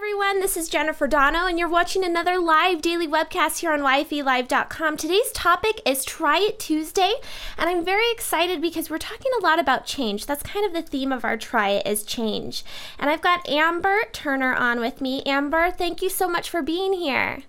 everyone. This is Jennifer Dono, and you're watching another live daily webcast here on YFELive.com. Today's topic is Try It Tuesday, and I'm very excited because we're talking a lot about change. That's kind of the theme of our Try It is change. And I've got Amber Turner on with me. Amber, thank you so much for being here.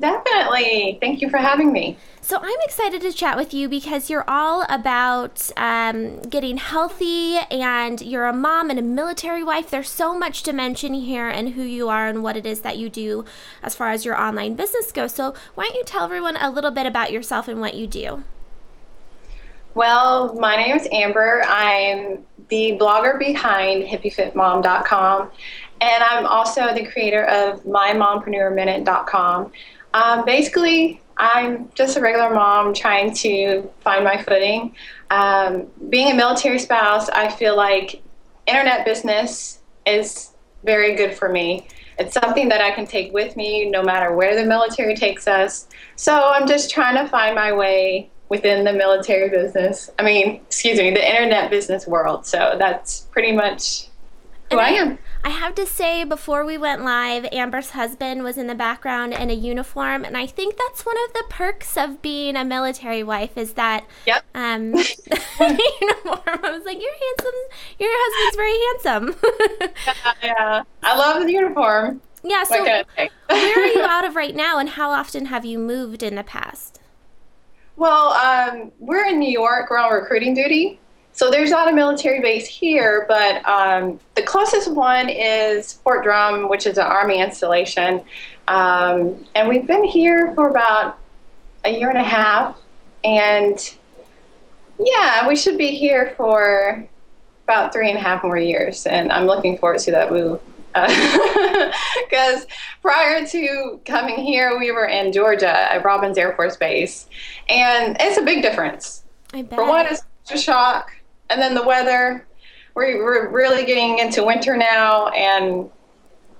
Definitely. Thank you for having me. So, I'm excited to chat with you because you're all about um, getting healthy and you're a mom and a military wife. There's so much to mention here and who you are and what it is that you do as far as your online business goes. So, why don't you tell everyone a little bit about yourself and what you do? Well, my name is Amber. I'm the blogger behind hippiefitmom.com, and I'm also the creator of mymompreneurminute.com. Um, basically, I'm just a regular mom trying to find my footing. Um, being a military spouse, I feel like internet business is very good for me. It's something that I can take with me no matter where the military takes us. So I'm just trying to find my way within the military business. I mean, excuse me, the internet business world. So that's pretty much who I am. I have to say, before we went live, Amber's husband was in the background in a uniform, and I think that's one of the perks of being a military wife is that yep. um, uniform. I was like, "You're handsome. Your husband's very handsome." yeah, I love the uniform. Yeah. So, where are you out of right now, and how often have you moved in the past? Well, um, we're in New York. We're on recruiting duty. So there's not a military base here, but um, closest one is Fort Drum, which is an Army installation. Um, and we've been here for about a year and a half. And yeah, we should be here for about three and a half more years. And I'm looking forward to that move. Because uh, prior to coming here, we were in Georgia at Robins Air Force Base. And it's a big difference. For one, it's a shock and then the weather. We're, we're really getting into winter now, and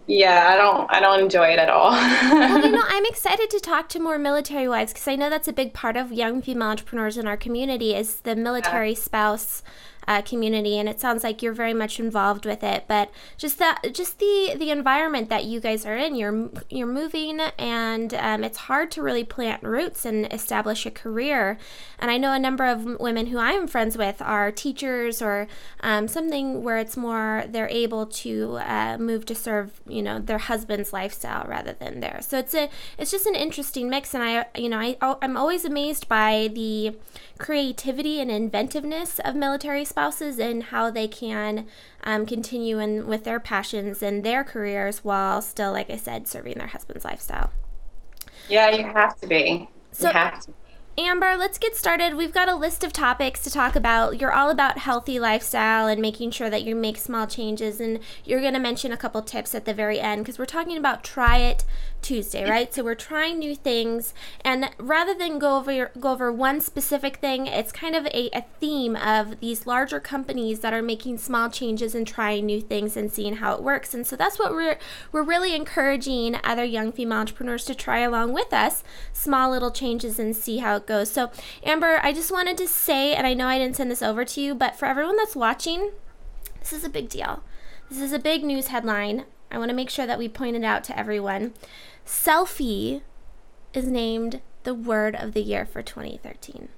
yeah, I don't I don't enjoy it at all. well, you know, I'm excited to talk to more military wives because I know that's a big part of young female entrepreneurs in our community is the military yeah. spouse uh, community, and it sounds like you're very much involved with it. But just that, just the the environment that you guys are in, you're you're moving, and um, it's hard to really plant roots and establish a career. And I know a number of women who I'm friends with are teachers or um, something where it's more they're able to uh, move to serve, you know, their husband's lifestyle rather than theirs. So it's a it's just an interesting mix, and I you know I I'm always amazed by the creativity and inventiveness of military spouses and how they can um, continue in with their passions and their careers while still, like I said, serving their husband's lifestyle. Yeah, you have to be. So, you have to. Amber, let's get started. We've got a list of topics to talk about. You're all about healthy lifestyle and making sure that you make small changes, and you're going to mention a couple tips at the very end because we're talking about try it Tuesday, right? So we're trying new things, and rather than go over go over one specific thing, it's kind of a, a theme of these larger companies that are making small changes and trying new things and seeing how it works. And so that's what we're we're really encouraging other young female entrepreneurs to try along with us, small little changes and see how it goes. So Amber, I just wanted to say, and I know I didn't send this over to you, but for everyone that's watching, this is a big deal. This is a big news headline. I want to make sure that we point it out to everyone. Selfie is named the word of the year for 2013.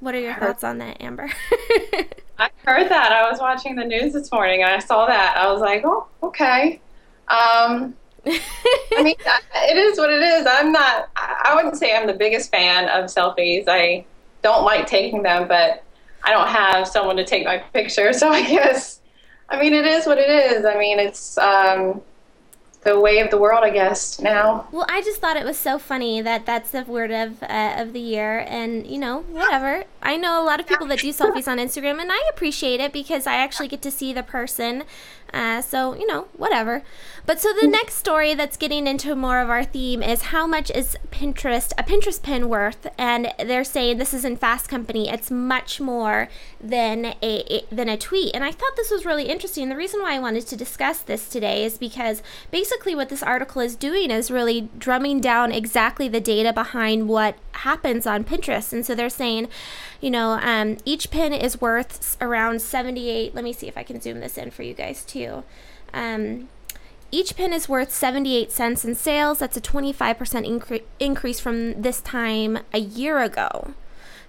What are your thoughts on that, Amber? I heard that. I was watching the news this morning and I saw that. I was like, oh, okay. Um, I mean, it is what it is. I'm not, I wouldn't say I'm the biggest fan of selfies. I don't like taking them, but I don't have someone to take my picture. So I guess, I mean, it is what it is. I mean, it's, um, the way of the world, I guess, now. Well, I just thought it was so funny that that's the word of uh, of the year, and you know, whatever. I know a lot of people that do selfies on Instagram, and I appreciate it because I actually get to see the person. Uh, so you know, whatever. But so the next story that's getting into more of our theme is how much is Pinterest a Pinterest pin worth? And they're saying this is in Fast Company. It's much more than a, a than a tweet. And I thought this was really interesting. The reason why I wanted to discuss this today is because basically what this article is doing is really drumming down exactly the data behind what happens on Pinterest. And so they're saying, you know, um, each pin is worth around 78. Let me see if I can zoom this in for you guys too. Um, each pin is worth 78 cents in sales. That's a 25% incre- increase from this time a year ago.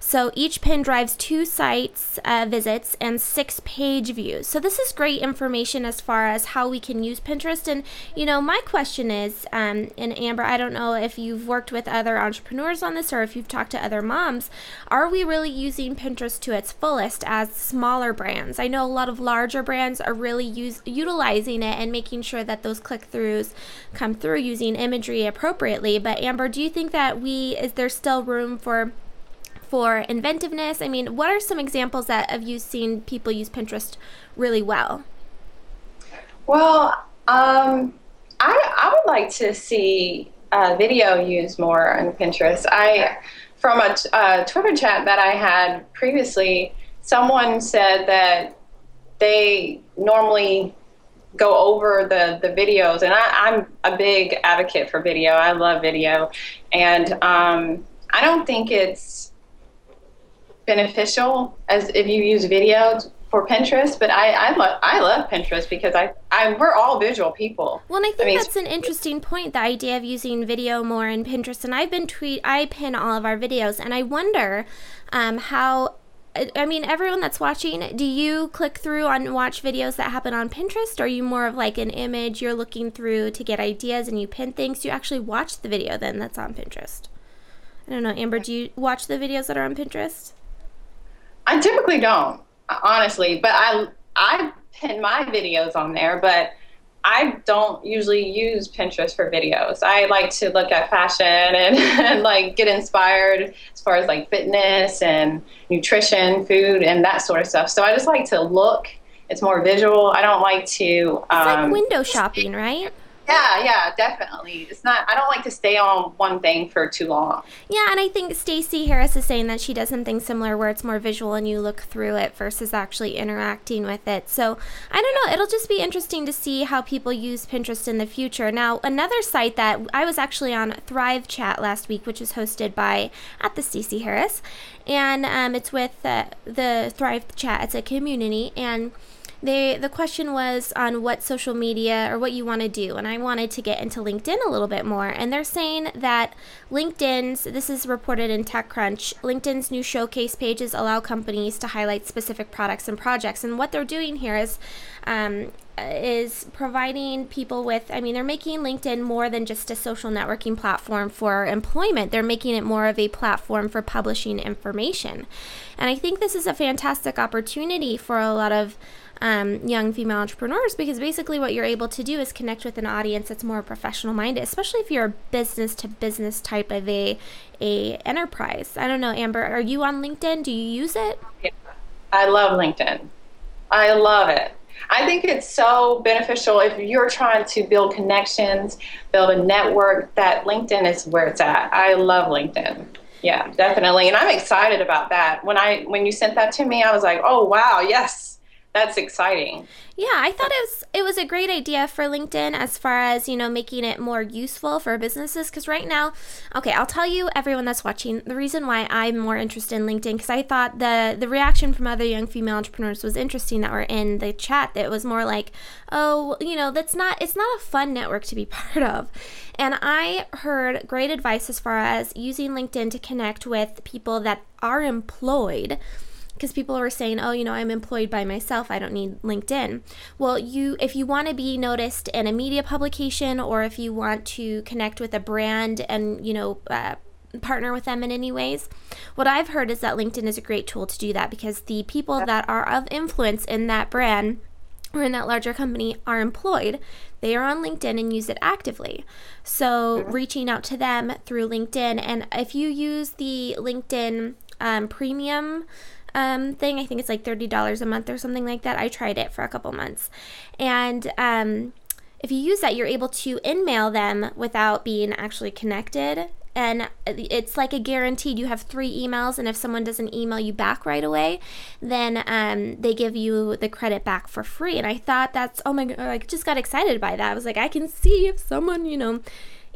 So each pin drives two sites uh, visits and six page views. So this is great information as far as how we can use Pinterest. And you know, my question is, um, and Amber, I don't know if you've worked with other entrepreneurs on this or if you've talked to other moms. Are we really using Pinterest to its fullest as smaller brands? I know a lot of larger brands are really use, utilizing it and making sure that those click throughs come through using imagery appropriately. But Amber, do you think that we is there still room for for inventiveness? I mean, what are some examples that have you seen people use Pinterest really well? Well, um, I, I would like to see uh, video used more on Pinterest. I from a, a Twitter chat that I had previously, someone said that they normally go over the, the videos and I, am a big advocate for video i love video and um, i don't think it's beneficial as if you use video for Pinterest, but I I love I love Pinterest because I, I we're all visual people. Well, and I think I mean, that's an interesting point. The idea of using video more in Pinterest, and I've been tweet I pin all of our videos, and I wonder um, how. I mean, everyone that's watching, do you click through on watch videos that happen on Pinterest? Or are you more of like an image you're looking through to get ideas and you pin things? Do you actually watch the video then that's on Pinterest? I don't know, Amber, do you watch the videos that are on Pinterest? I typically don't, honestly, but I I pin my videos on there, but I don't usually use Pinterest for videos. I like to look at fashion and, and, like get inspired as far as like fitness and nutrition, food, and that sort of stuff. So I just like to look. It's more visual. I don't like to. Um, it's like um, window shopping, right? Yeah, yeah, definitely. It's not. I don't like to stay on one thing for too long. Yeah, and I think Stacey Harris is saying that she does something similar where it's more visual and you look through it versus actually interacting with it. So I don't know. It'll just be interesting to see how people use Pinterest in the future. Now, another site that I was actually on Thrive Chat last week, which is hosted by at the Stacey Harris, and um, it's with uh, the Thrive Chat. It's a community and they the question was on what social media or what you want to do and i wanted to get into linkedin a little bit more and they're saying that linkedin's this is reported in techcrunch linkedin's new showcase pages allow companies to highlight specific products and projects and what they're doing here is um, is providing people with i mean they're making linkedin more than just a social networking platform for employment they're making it more of a platform for publishing information. And i think this is a fantastic opportunity for a lot of um, young female entrepreneurs because basically what you're able to do is connect with an audience that's more professional minded, especially if you're a business to business type of a a enterprise. I don't know, Amber, are you on LinkedIn? Do you use it? Yeah. I love LinkedIn. I love it. I think it's so beneficial if you're trying to build connections, build a network, that LinkedIn is where it's at. I love LinkedIn. Yeah, definitely. And I'm excited about that. When I when you sent that to me, I was like, "Oh, wow, yes that's exciting. Yeah, I thought it was it was a great idea for LinkedIn as far as, you know, making it more useful for businesses cuz right now, okay, I'll tell you everyone that's watching the reason why I'm more interested in LinkedIn cuz I thought the the reaction from other young female entrepreneurs was interesting that were in the chat that was more like, "Oh, you know, that's not it's not a fun network to be part of." And I heard great advice as far as using LinkedIn to connect with people that are employed because people were saying, "Oh, you know, I'm employed by myself. I don't need LinkedIn." Well, you if you want to be noticed in a media publication or if you want to connect with a brand and, you know, uh, partner with them in any ways. What I've heard is that LinkedIn is a great tool to do that because the people that are of influence in that brand or in that larger company are employed, they are on LinkedIn and use it actively. So, reaching out to them through LinkedIn, and if you use the LinkedIn um, premium um, thing. I think it's like $30 a month or something like that. I tried it for a couple months. And um, if you use that, you're able to in-mail them without being actually connected. And it's like a guaranteed. You have three emails, and if someone doesn't email you back right away, then um, they give you the credit back for free. And I thought that's oh my god! I just got excited by that. I was like, I can see if someone you know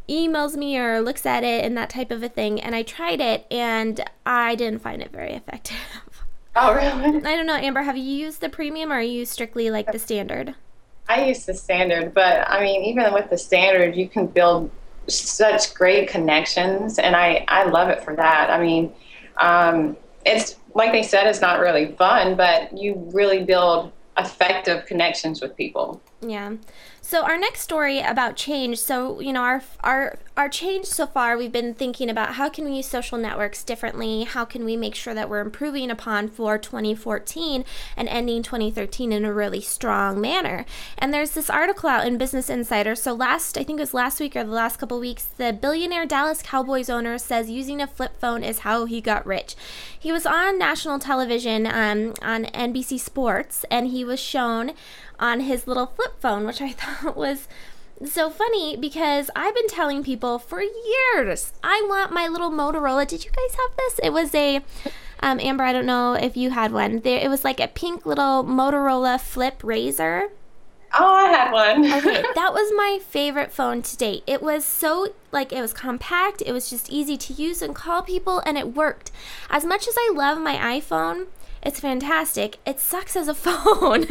emails me or looks at it and that type of a thing. And I tried it, and I didn't find it very effective. Oh, really? I don't know, Amber. Have you used the premium or are you strictly like the standard? I use the standard, but I mean, even with the standard, you can build such great connections, and I I love it for that. I mean, um, it's like they said, it's not really fun, but you really build effective connections with people. Yeah. So our next story about change. So you know our our our change so far. We've been thinking about how can we use social networks differently. How can we make sure that we're improving upon for 2014 and ending 2013 in a really strong manner. And there's this article out in Business Insider. So last I think it was last week or the last couple weeks, the billionaire Dallas Cowboys owner says using a flip phone is how he got rich. He was on national television um, on NBC Sports, and he was shown on his little flip phone, which I thought was so funny because I've been telling people for years I want my little Motorola. Did you guys have this? It was a um, Amber. I don't know if you had one. There, it was like a pink little Motorola flip Razr. Oh, I had one. okay, that was my favorite phone to date. It was so like it was compact. It was just easy to use and call people, and it worked. As much as I love my iPhone, it's fantastic. It sucks as a phone.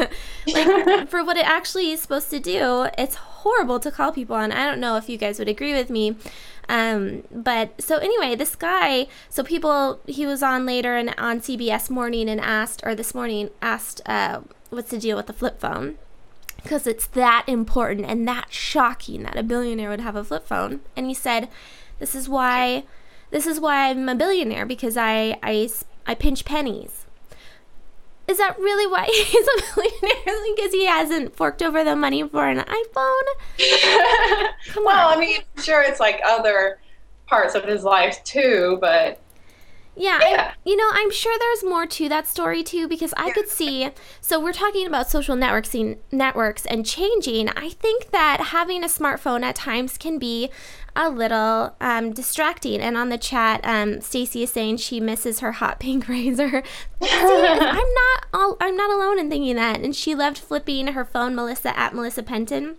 like for what it actually is supposed to do, it's horrible to call people on. I don't know if you guys would agree with me. Um, but so anyway, this guy, so people, he was on later and on CBS Morning and asked, or this morning asked, uh, what's the deal with the flip phone? Because it's that important and that shocking that a billionaire would have a flip phone. And he said, this is why, this is why I'm a billionaire because I, I, I pinch pennies is that really why he's a millionaire? because he hasn't forked over the money for an iPhone? well, I mean, sure, it's like other parts of his life too, but yeah, yeah. I, you know, I'm sure there's more to that story too because I could see. So we're talking about social networking networks and changing. I think that having a smartphone at times can be a little um, distracting. And on the chat, um, Stacey is saying she misses her hot pink Razr. I'm not all, I'm not alone in thinking that. And she loved flipping her phone, Melissa at Melissa Penton.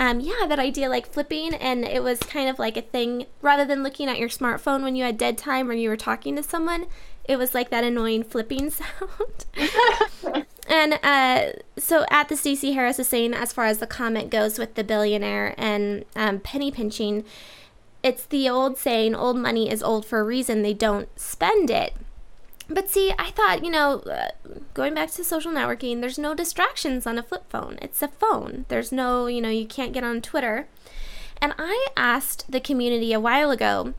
Um, yeah, that idea like flipping, and it was kind of like a thing rather than looking at your smartphone when you had dead time or you were talking to someone. It was like that annoying flipping sound. and uh, so at the Stacey Harris is saying, as far as the comment goes with the billionaire and um, penny pinching, it's the old saying, old money is old for a reason. They don't spend it. But see, I thought, you know, uh, going back to social networking, there's no distractions on a flip phone. It's a phone. There's no, you know, you can't get on Twitter. And I asked the community a while ago,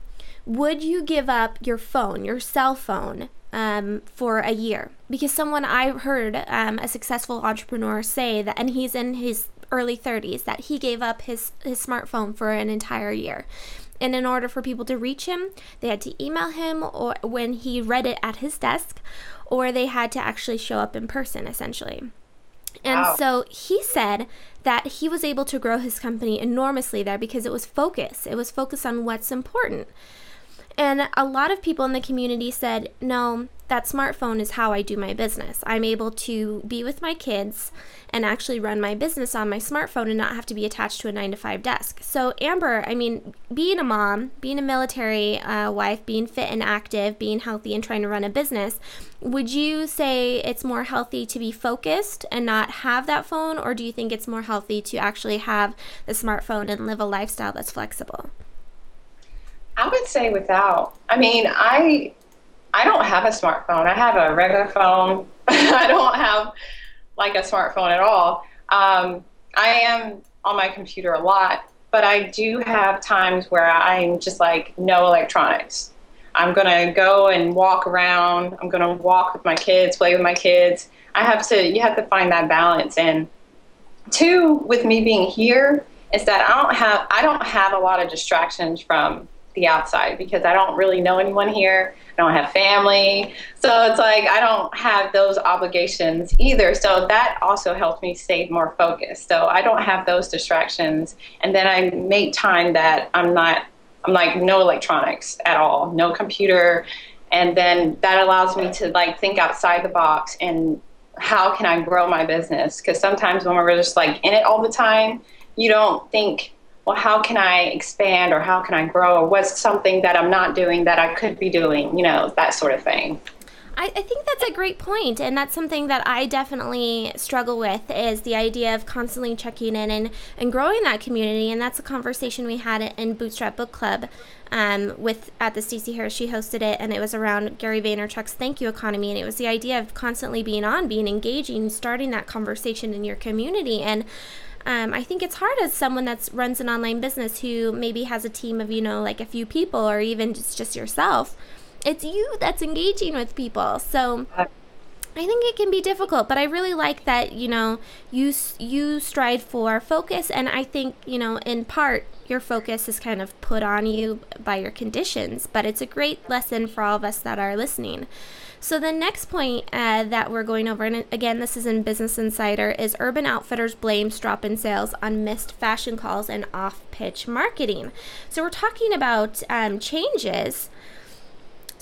would you give up your phone, your cell phone, um, for a year because someone I heard um, a successful entrepreneur say that, and he's in his early 30s, that he gave up his, his smartphone for an entire year. And in order for people to reach him, they had to email him or when he read it at his desk, or they had to actually show up in person, essentially. And wow. so he said that he was able to grow his company enormously there because it was focus. It was focused on what's important. And a lot of people in the community said, no, that smartphone is how I do my business. I'm able to be with my kids and actually run my business on my smartphone and not have to be attached to a nine to five desk. So, Amber, I mean, being a mom, being a military uh, wife, being fit and active, being healthy, and trying to run a business, would you say it's more healthy to be focused and not have that phone, or do you think it's more healthy to actually have the smartphone and live a lifestyle that's flexible? I would say without. I mean, I I don't have a smartphone. I have a regular phone. I don't have like a smartphone at all. Um, I am on my computer a lot, but I do have times where I'm just like no electronics. I'm gonna go and walk around. I'm gonna walk with my kids, play with my kids. I have to. You have to find that balance. And two, with me being here, is that I don't have. I don't have a lot of distractions from the outside because I don't really know anyone here. I don't have family. So it's like I don't have those obligations either. So that also helps me stay more focused. So I don't have those distractions. And then I make time that I'm not, I'm like no electronics at all, no computer. And then that allows me to like think outside the box and how can I grow my business? Because sometimes when we're just like in it all the time, you don't think well, how can I expand or how can I grow or what's something that I'm not doing that I could be doing, you know, that sort of thing. I, I think that's a great point, and that's something that I definitely struggle with is the idea of constantly checking in and, and growing that community. And that's a conversation we had in Bootstrap Book Club um, with at the Stacey Harris. She hosted it, and it was around Gary Vaynerchuk's Thank You Economy, and it was the idea of constantly being on, being engaging, starting that conversation in your community, and um, I think it's hard as someone that runs an online business who maybe has a team of you know like a few people or even just just yourself it's you that's engaging with people. So I think it can be difficult, but I really like that you know you you strive for focus, and I think you know in part your focus is kind of put on you by your conditions, but it's a great lesson for all of us that are listening. So the next point uh, that we're going over, and again, this is in Business Insider, is Urban Outfitters blames drop in sales on missed fashion calls and off-pitch marketing. So we're talking about um, changes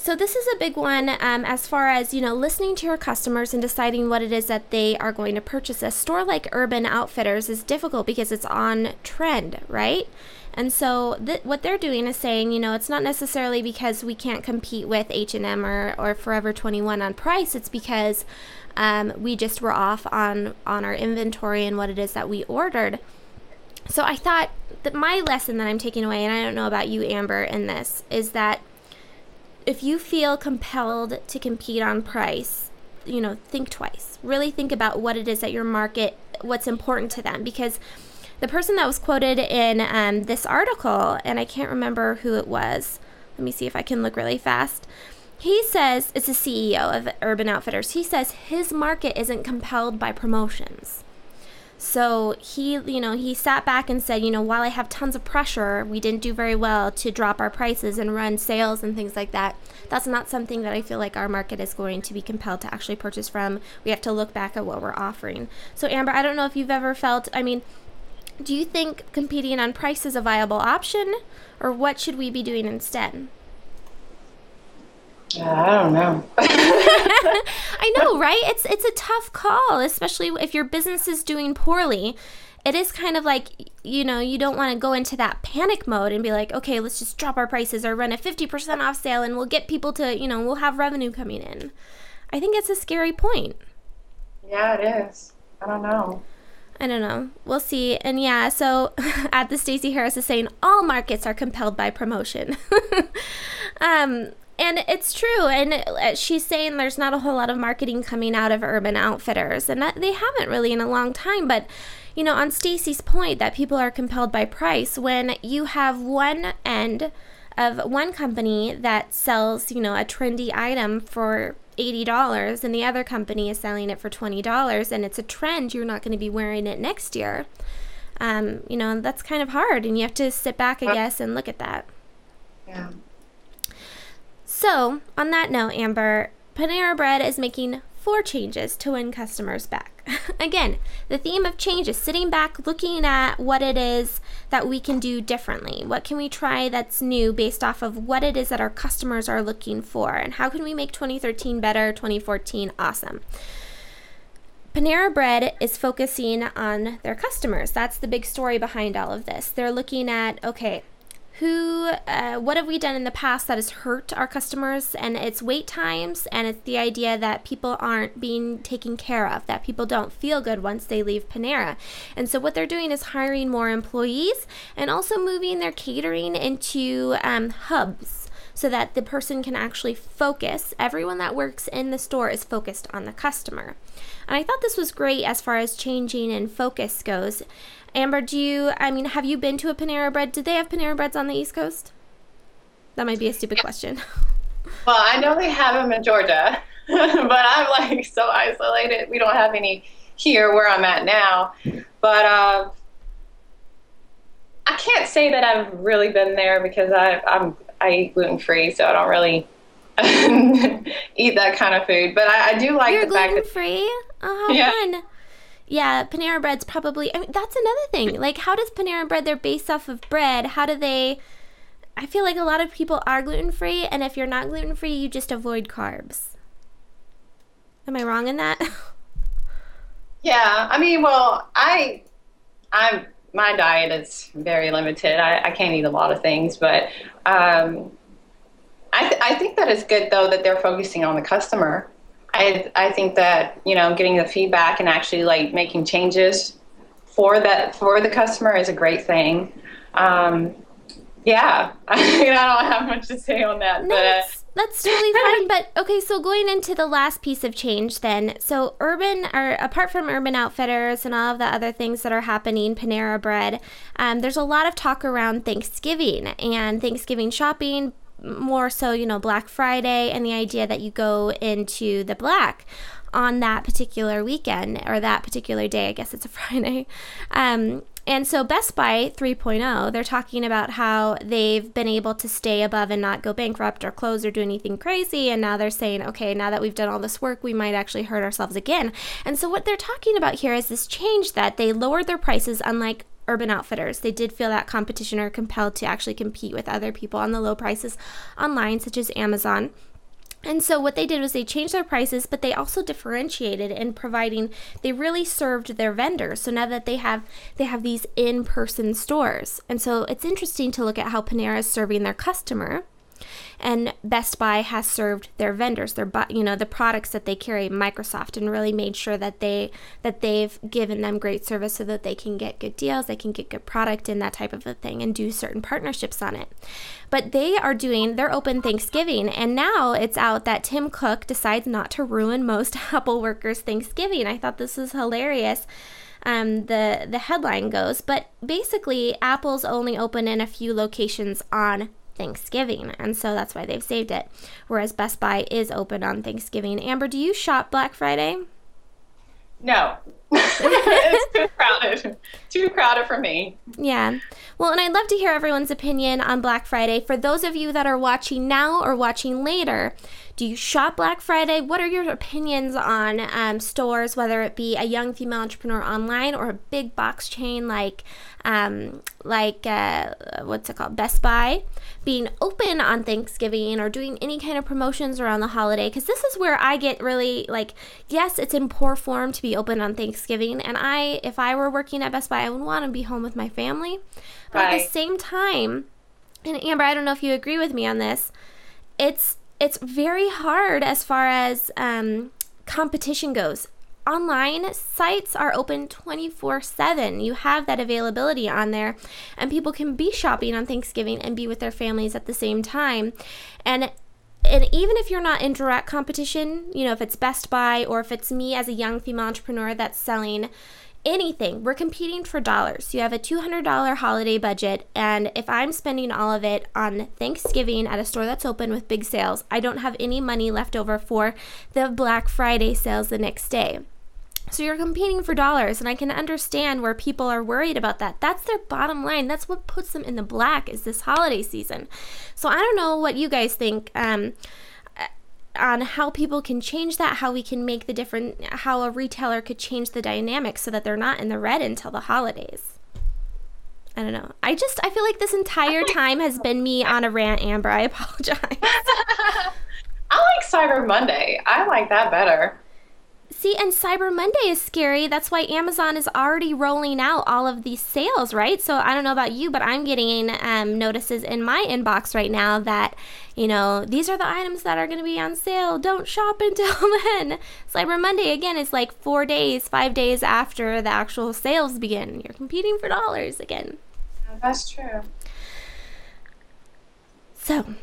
so this is a big one um, as far as you know listening to your customers and deciding what it is that they are going to purchase. A store like Urban Outfitters is difficult because it's on trend, right? And so th- what they're doing is saying, you know, it's not necessarily because we can't compete with H&M or, or Forever 21 on price. It's because um, we just were off on on our inventory and what it is that we ordered. So I thought that my lesson that I'm taking away, and I don't know about you, Amber, in this, is that if you feel compelled to compete on price, you know, think twice. Really think about what it is that your market, what's important to them. Because the person that was quoted in um, this article, and I can't remember who it was, let me see if I can look really fast. He says, it's a CEO of Urban Outfitters, he says his market isn't compelled by promotions. So he, you know, he sat back and said, you know, while I have tons of pressure, we didn't do very well to drop our prices and run sales and things like that. That's not something that I feel like our market is going to be compelled to actually purchase from. We have to look back at what we're offering. So Amber, I don't know if you've ever felt, I mean, do you think competing on price is a viable option or what should we be doing instead? Uh, I don't know. I know, right? It's it's a tough call, especially if your business is doing poorly. It is kind of like, you know, you don't want to go into that panic mode and be like, okay, let's just drop our prices or run a 50% off sale and we'll get people to, you know, we'll have revenue coming in. I think it's a scary point. Yeah, it is. I don't know. I don't know. We'll see. And yeah, so at the Stacey Harris is saying all markets are compelled by promotion. um, and it's true. And uh, she's saying there's not a whole lot of marketing coming out of Urban Outfitters, and that, they haven't really in a long time. But you know, on Stacey's point that people are compelled by price, when you have one end of one company that sells, you know, a trendy item for $80 and the other company is selling it for $20 and it's a trend, you're not going to be wearing it next year. Um, you know, that's kind of hard and you have to sit back, I guess, and look at that. Yeah. So, on that note, Amber, Panera Bread is making four changes to win customers back. Again, the theme of change is sitting back, looking at what it is that we can do differently. What can we try that's new based off of what it is that our customers are looking for? And how can we make 2013 better, 2014 awesome? Panera Bread is focusing on their customers. That's the big story behind all of this. They're looking at, okay, who uh, what have we done in the past that has hurt our customers? And it's wait times and it's the idea that people aren't being taken care of that people don't feel good once they leave panera. And so what they're doing is hiring more employees and also moving their catering into um, hubs so that the person can actually focus everyone that works in the store is focused on the customer and i thought this was great as far as changing and focus goes Amber, do you, I mean, have you been to a Panera Bread? Did they have Panera Breads on the East Coast? That might be a stupid question. Well, I know they have them in Georgia, but I'm like so isolated. We don't have any here where I'm at now. But uh, I can't say that I've really been there because I, I'm I eat gluten free, so I don't really eat that kind of food. But I, I do like You're the fact that free. Oh, yeah. fun! yeah, Panera Bread's probably. I mean, that's another thing. Like, how does Panera Bread? They're based off of bread. How do they? I feel like a lot of people are gluten free, and if you're not gluten free, you just avoid carbs. Am I wrong in that? yeah, I mean, well, I, I'm my diet is very limited. I, I can't eat a lot of things, but um, I, th- I think that it's good though that they're focusing on the customer. I, I think that you know getting the feedback and actually like making changes for that for the customer is a great thing. Um, yeah, I, mean, I don't have much to say on that, no, but. Uh, that's totally fine. But okay, so going into the last piece of change, then, so Urban, or apart from Urban Outfitters and all of the other things that are happening, Panera Bread, um, there's a lot of talk around Thanksgiving and Thanksgiving shopping, more so, you know, Black Friday, and the idea that you go into the black on that particular weekend or that particular day. I guess it's a Friday. Um, and so Best Buy 3.0, they're talking about how they've been able to stay above and not go bankrupt or close or do anything crazy. And now they're saying, okay, now that we've done all this work, we might actually hurt ourselves again. And so what they're talking about here is this change that they lowered their prices, unlike Urban Outfitters. They did feel that competition or compelled to actually compete with other people on the low prices online, such as Amazon. And so what they did was they changed their prices, but they also differentiated in providing they really served their vendors. So now that they have they have these in-person stores. And so it's interesting to look at how Panera is serving their customer and Best Buy has served their vendors, their you know the products that they carry, Microsoft, and really made sure that they that they've given them great service so that they can get good deals, they can get good product and that type of a thing, and do certain partnerships on it. But they are doing their open Thanksgiving, and now it's out that Tim Cook decides not to ruin most Apple workers' Thanksgiving. I thought this was hilarious. Um, the the headline goes. But basically, Apple's only open in a few locations on Thanksgiving, and so that's why they've saved it. Whereas Best Buy is open on Thanksgiving. Amber, do you shop Black Friday? No. it's too crowded. Too crowded for me. Yeah. Well, and I'd love to hear everyone's opinion on Black Friday. For those of you that are watching now or watching later, do you shop Black Friday? What are your opinions on um, stores, whether it be a young female entrepreneur online or a big box chain like um, like uh, what's it called, Best Buy, being open on Thanksgiving or doing any kind of promotions around the holiday? Because this is where I get really like, yes, it's in poor form to be open on Thanksgiving, and I, if I were working at Best Buy, I would want to be home with my family, but right. at the same time, and Amber, I don't know if you agree with me on this, it's it's very hard as far as um, competition goes. Online sites are open 24 7. You have that availability on there, and people can be shopping on Thanksgiving and be with their families at the same time. And and even if you're not in direct competition, you know, if it's Best Buy or if it's me as a young female entrepreneur that's selling anything. We're competing for dollars. You have a $200 holiday budget, and if I'm spending all of it on Thanksgiving at a store that's open with big sales, I don't have any money left over for the Black Friday sales the next day. So you're competing for dollars, and I can understand where people are worried about that. That's their bottom line. That's what puts them in the black is this holiday season. So I don't know what you guys think. Um, on how people can change that, how we can make the different, how a retailer could change the dynamics so that they're not in the red until the holidays. I don't know. I just I feel like this entire time has been me on a rant, Amber. I apologize. I like Cyber Monday. I like that better. See, and Cyber Monday is scary. That's why Amazon is already rolling out all of these sales, right? So I don't know about you, but I'm getting um, notices in my inbox right now that, you know, these are the items that are going to be on sale. Don't shop until then. Cyber Monday, again, is like four days, five days after the actual sales begin. You're competing for dollars again. That's true. So,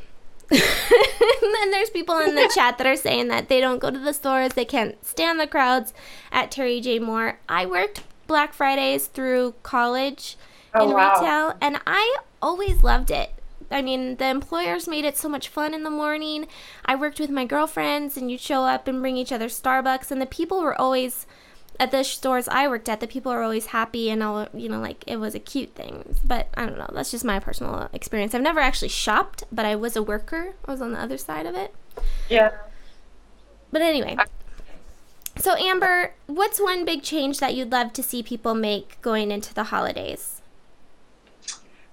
and then there's people in the chat that are saying that they don't go to the stores, they can't stand the crowds at Terry J. Moore. I worked Black Fridays through college oh, in wow. retail, and I always loved it. I mean, the employers made it so much fun in the morning. I worked with my girlfriends, and you'd show up and bring each other Starbucks, and the people were always at the stores I worked at, the people are always happy and all, you know, like it was a cute thing. But I don't know. That's just my personal experience. I've never actually shopped, but I was a worker. I was on the other side of it. Yeah. But anyway. So, Amber, what's one big change that you'd love to see people make going into the holidays?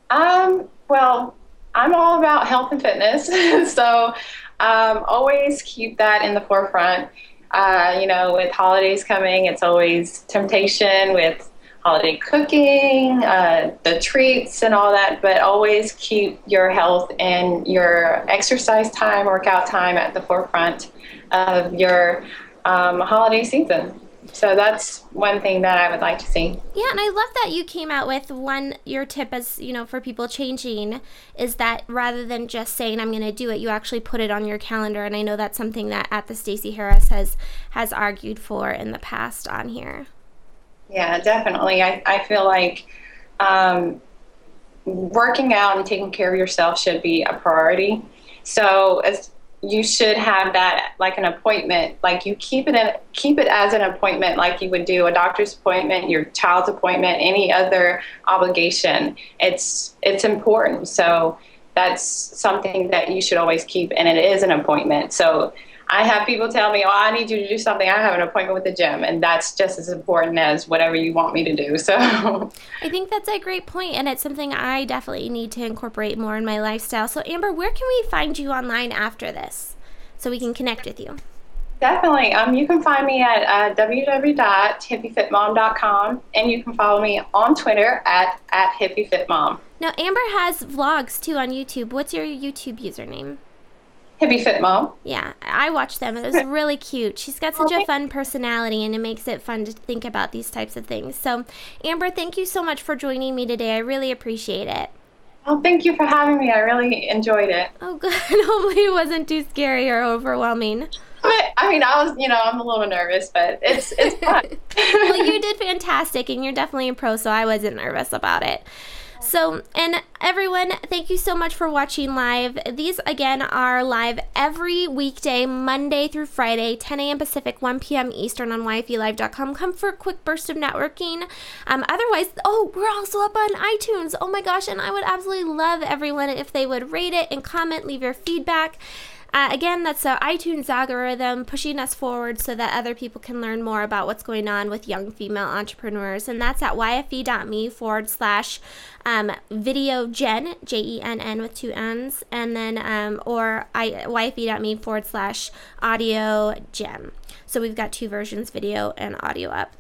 Um, well, I'm all about health and fitness. so, um, always keep that in the forefront uh, you know, with holidays coming, it's always temptation with holiday cooking, uh, the treats, and all that, but always keep your health and your exercise time, workout time at the forefront of your um, holiday season. So that's one thing that I would like to see. Yeah, and I love that you came out with one your tip as, you know, for people changing is that rather than just saying I'm going to do it, you actually put it on your calendar and I know that's something that at the Stacey Harris has has argued for in the past on here. Yeah, definitely. I, I feel like um, working out and taking care of yourself should be a priority. So as you should have that like an appointment like you keep it in, keep it as an appointment like you would do a doctor's appointment your child's appointment any other obligation. It's it's important. So that's something that you should always keep and it is an appointment. So I have people tell me, "Oh, I need you to do something." I have an appointment with the gym, and that's just as important as whatever you want me to do. So, I think that's a great point, and it's something I definitely need to incorporate more in my lifestyle. So, Amber, where can we find you online after this, so we can connect with you? Definitely. Um, you can find me at uh, www.hippiefitmom.com, and you can follow me on Twitter at at hippiefitmom. Now, Amber has vlogs too on YouTube. What's your YouTube username? Hippie Fit Mom. Yeah, I watched them. It was really cute. She's got such a fun personality, and it makes it fun to think about these types of things. So, Amber, thank you so much for joining me today. I really appreciate it. Oh, thank you for having me. I really enjoyed it. Oh, good. Hopefully, it wasn't too scary or overwhelming. I mean, I was, you know, I'm a little nervous, but it's it's fun. well, you did fantastic, and you're definitely a pro, so I wasn't nervous about it. So, and everyone, thank you so much for watching live. These, again, are live every weekday, Monday through Friday, 10 a.m. Pacific, 1 p.m. Eastern on YFELive.com. Come for a quick burst of networking. Um, otherwise, oh, we're also up on iTunes. Oh my gosh, and I would absolutely love everyone if they would rate it and comment, leave your feedback. Uh, again, that's the iTunes algorithm pushing us forward so that other people can learn more about what's going on with young female entrepreneurs. And that's at yfe.me forward slash um, video Jenn, J E N N with two N's, and then, um, or I, yfe.me forward slash audio gem. So we've got two versions, video and audio up.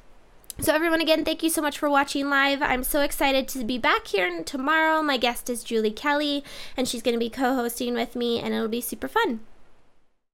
So, everyone, again, thank you so much for watching live. I'm so excited to be back here tomorrow. My guest is Julie Kelly, and she's going to be co hosting with me, and it'll be super fun.